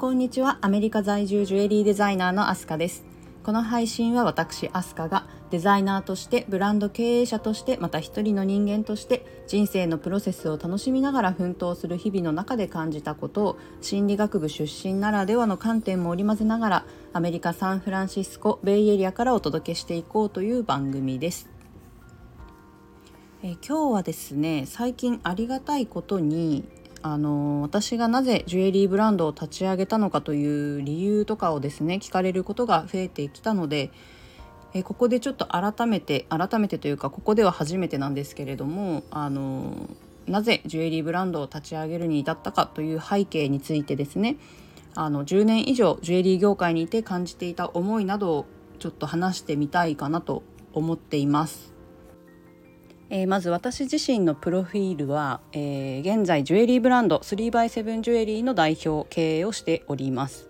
こんにちは。アメリカ在住ジュエリーデザイナーのアスカです。この配信は私アスカがデザイナーとしてブランド経営者としてまた一人の人間として人生のプロセスを楽しみながら奮闘する日々の中で感じたことを心理学部出身ならではの観点も織り交ぜながらアメリカ・サンフランシスコベイエリアからお届けしていこうという番組です。え今日はですね最近ありがたいことにあの私がなぜジュエリーブランドを立ち上げたのかという理由とかをですね聞かれることが増えてきたのでえここでちょっと改めて改めてというかここでは初めてなんですけれどもあのなぜジュエリーブランドを立ち上げるに至ったかという背景についてですねあの10年以上ジュエリー業界にいて感じていた思いなどをちょっと話してみたいかなと思っています。えー、まず私自身のプロフィールは、えー、現在ジュエリーブランド 3x7 ジュエリーの代表経営をしております、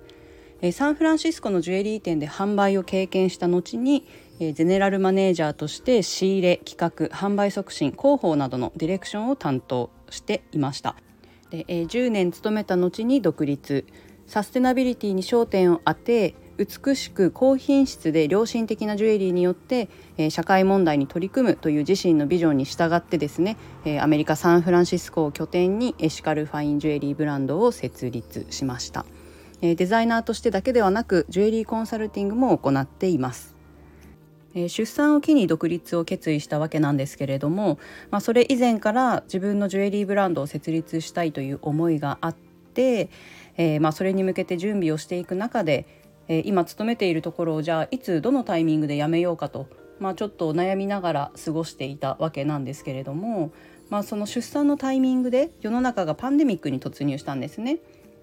えー、サンフランシスコのジュエリー店で販売を経験した後に、えゼネラルマネージャーとして仕入れ企画販売促進広報などのディレクションを担当していました。で、え10年勤めた後に独立。サステナビリティに焦点を当て美しく高品質で良心的なジュエリーによって、えー、社会問題に取り組むという自身のビジョンに従ってですね、えー、アメリカ・サンフランシスコを拠点にエシカルファインジュエリーブランドを設立しました、えー、デザイナーとしてだけではなくジュエリーコンサルティングも行っています。出産を機に独立を決意したわけなんですけれども、まあ、それ以前から自分のジュエリーブランドを設立したいという思いがあって、えー、まあそれに向けて準備をしていく中でえ今勤めているところをじゃあいつどのタイミングで辞めようかと、まあ、ちょっと悩みながら過ごしていたわけなんですけれども、まあ、その出産のタイミングで世の中がパンデミックに突入したんですね。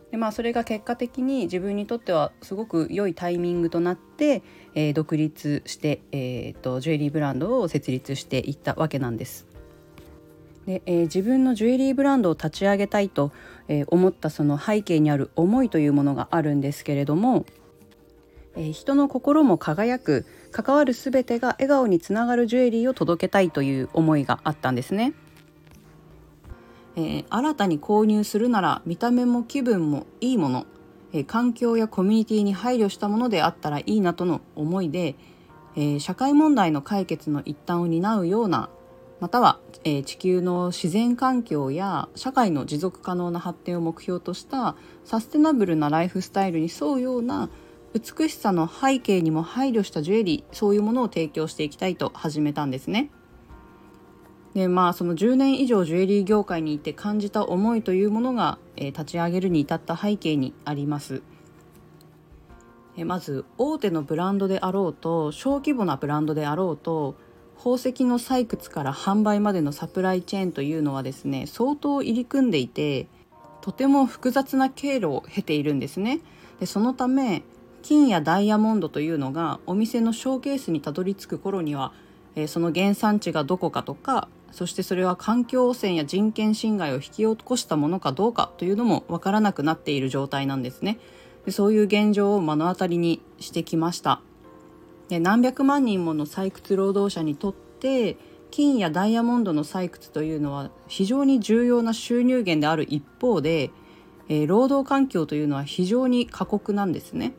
でまあ、それが結果的に自分にとってはすごく良いタイミングとなって、えー、独立して、えーと、ジュエリーブランドを設立していったわけなんです。でえー、自分のジュエリーブランドを立ち上げたいと、えー、思ったその背景にある思いというものがあるんですけれどもえー、人の心も輝く関わる全てが笑顔につながるジュエリーを届けたいという思いがあったんですね。えー、新たに購入するなら見た目も気分もいいもの、えー、環境やコミュニティに配慮したものであったらいいなとの思いで、えー、社会問題の解決の一端を担うようなまたは、え地球の自然環境や社会の持続可能な発展を目標としたサステナブルなライフスタイルに沿うような美しさの背景にも配慮したジュエリーそういうものを提供していきたいと始めたんですね。でまあその10年以上ジュエリー業界にいて感じた思いというものが、えー、立ち上げるに至った背景にあります。えまず大手のブランドであろうと小規模なブランドであろうと宝石の採掘から販売までのサプライチェーンというのはですね相当入り組んでいてとても複雑な経路を経ているんですね。でそのため金やダイヤモンドというのがお店のショーケースにたどり着く頃には、えー、その原産地がどこかとかそしてそれは環境汚染や人権侵害を引き起こしたものかどうかというのも分からなくなっている状態なんですね。でそういう現状を目の当たりにしてきました。で何百万人もの採掘労働者にとって金やダイヤモンドの採掘というのは非常に重要な収入源である一方で、えー、労働環境というのは非常に過酷なんですね。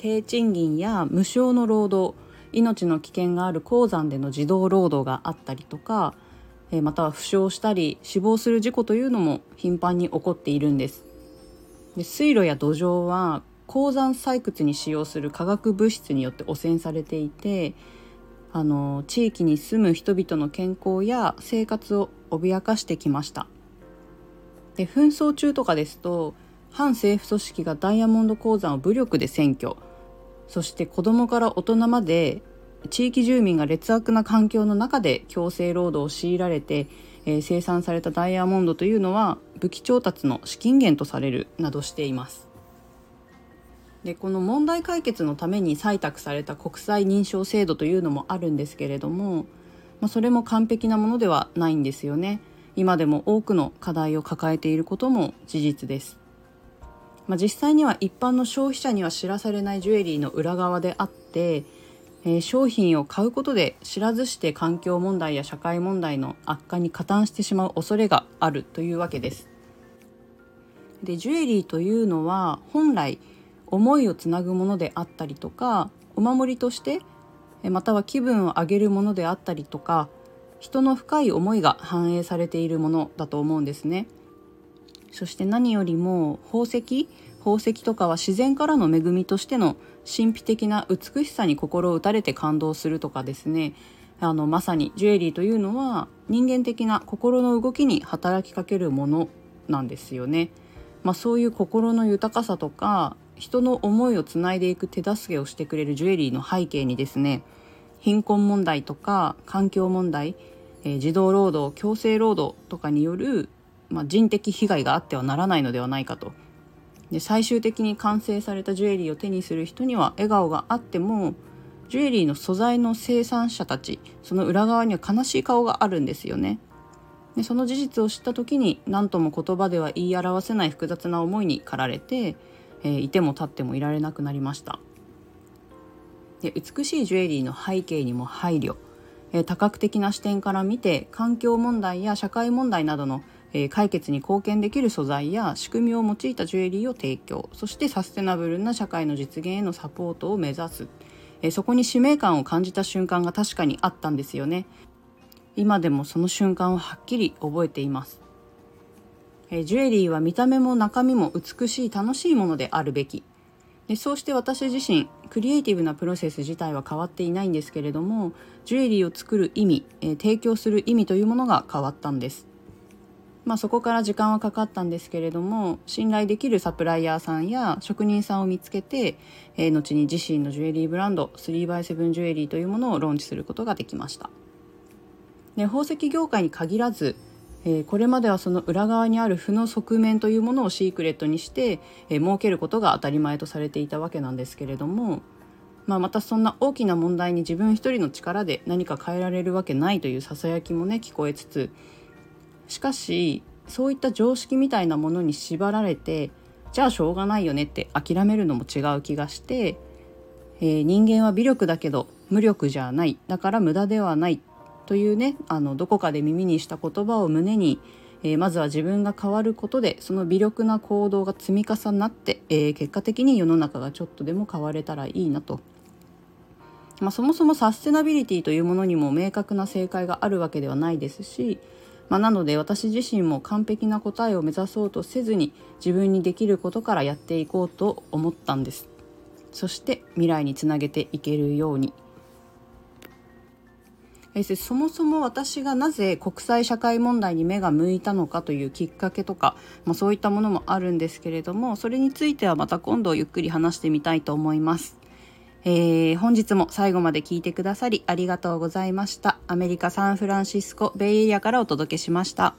低賃金や無償の労働命の危険がある鉱山での児童労働があったりとかまたは負傷したり死亡する事故というのも頻繁に起こっているんです。で水路や土壌は鉱山採掘に使用する化学物質によって汚染されていてあの地域に住む人々の健康や生活を脅かしてきました。で紛争中とかですと反政府組織がダイヤモンド鉱山を武力で占拠。そして子どもから大人まで地域住民が劣悪な環境の中で強制労働を強いられて、えー、生産されたダイヤモンドというのは武器調達の資金源とされるなどしています。でこの問題解決のために採択された国際認証制度というのもあるんですけれども、まあ、それも完璧なものではないんですよね。今でも多くの課題を抱えていることも事実です。まあ、実際には一般の消費者には知らされないジュエリーの裏側であって、えー、商品を買うことで知らずして環境問題や社会問題の悪化に加担してしまう恐れがあるというわけです。でジュエリーというのは本来思いをつなぐものであったりとかお守りとしてまたは気分を上げるものであったりとか人の深い思いが反映されているものだと思うんですね。そして何よりも宝石？宝石とかは自然からの恵みとしての神秘的な美しさに心を打たれて感動するとかですねあのまさにジュエリーというのは人間的な心の動きに働きかけるものなんですよね。まあ、そういう心の豊かさとか人の思いをつないでいく手助けをしてくれるジュエリーの背景にですね貧困問題とか環境問題、えー、児童労働強制労働とかによる、まあ、人的被害があってはならないのではないかと。で最終的に完成されたジュエリーを手にする人には笑顔があってもジュエリーの素材の生産者たちその裏側には悲しい顔があるんですよね。でその事実を知った時に何とも言葉では言い表せない複雑な思いに駆られて、えー、いても立ってもいられなくなりました。で美しいジュエリーの背景にも配慮、えー、多角的な視点から見て環境問題や社会問題などのえ解決に貢献できる素材や仕組みを用いたジュエリーを提供。そしてサステナブルな社会の実現へのサポートを目指す、えそこに使命感を感じた瞬間が確かにあったんですよね。今でもその瞬間をはっきり覚えています、えジュエリーは見た目も中身も美しい楽しいものであるべき。でそうして私自身クリエイティブなプロセス自体は変わっていないんですけれどもジュエリーを作る意味、え提供する意味というものが変わったんです。まあ、そこから時間はかかったんですけれども信頼できるサプライヤーさんや職人さんを見つけて、えー、後に自身のジュエリーブランド 3x7 ジュエリーというものをローンチすることができました。で宝石業界に限らずえー、これまではその裏側にある負の側面というものをシークレットにして、えー、設けることが当たり前とされていたわけなんですけれども、まあ、またそんな大きな問題に自分一人の力で何か変えられるわけないというささやきもね聞こえつつしかしそういった常識みたいなものに縛られてじゃあしょうがないよねって諦めるのも違う気がして、えー、人間は微力だけど無力じゃないだから無駄ではないというねあのどこかで耳にした言葉を胸に、えー、まずは自分が変わることでその微力な行動が積み重なって、えー、結果的に世の中がちょっとでも変われたらいいなと。まあ、そもそもサステナビリティというものにも明確な正解があるわけではないですしまあ、なので私自身も完璧な答えを目指そうとせずに自分にできることからやっていこうと思ったんですそして未来につなげていけるようにそもそも私がなぜ国際社会問題に目が向いたのかというきっかけとか、まあ、そういったものもあるんですけれどもそれについてはまた今度ゆっくり話してみたいと思います。えー、本日も最後まで聞いてくださりありがとうございました。アメリカ・サンフランシスコ・ベイエリアからお届けしました。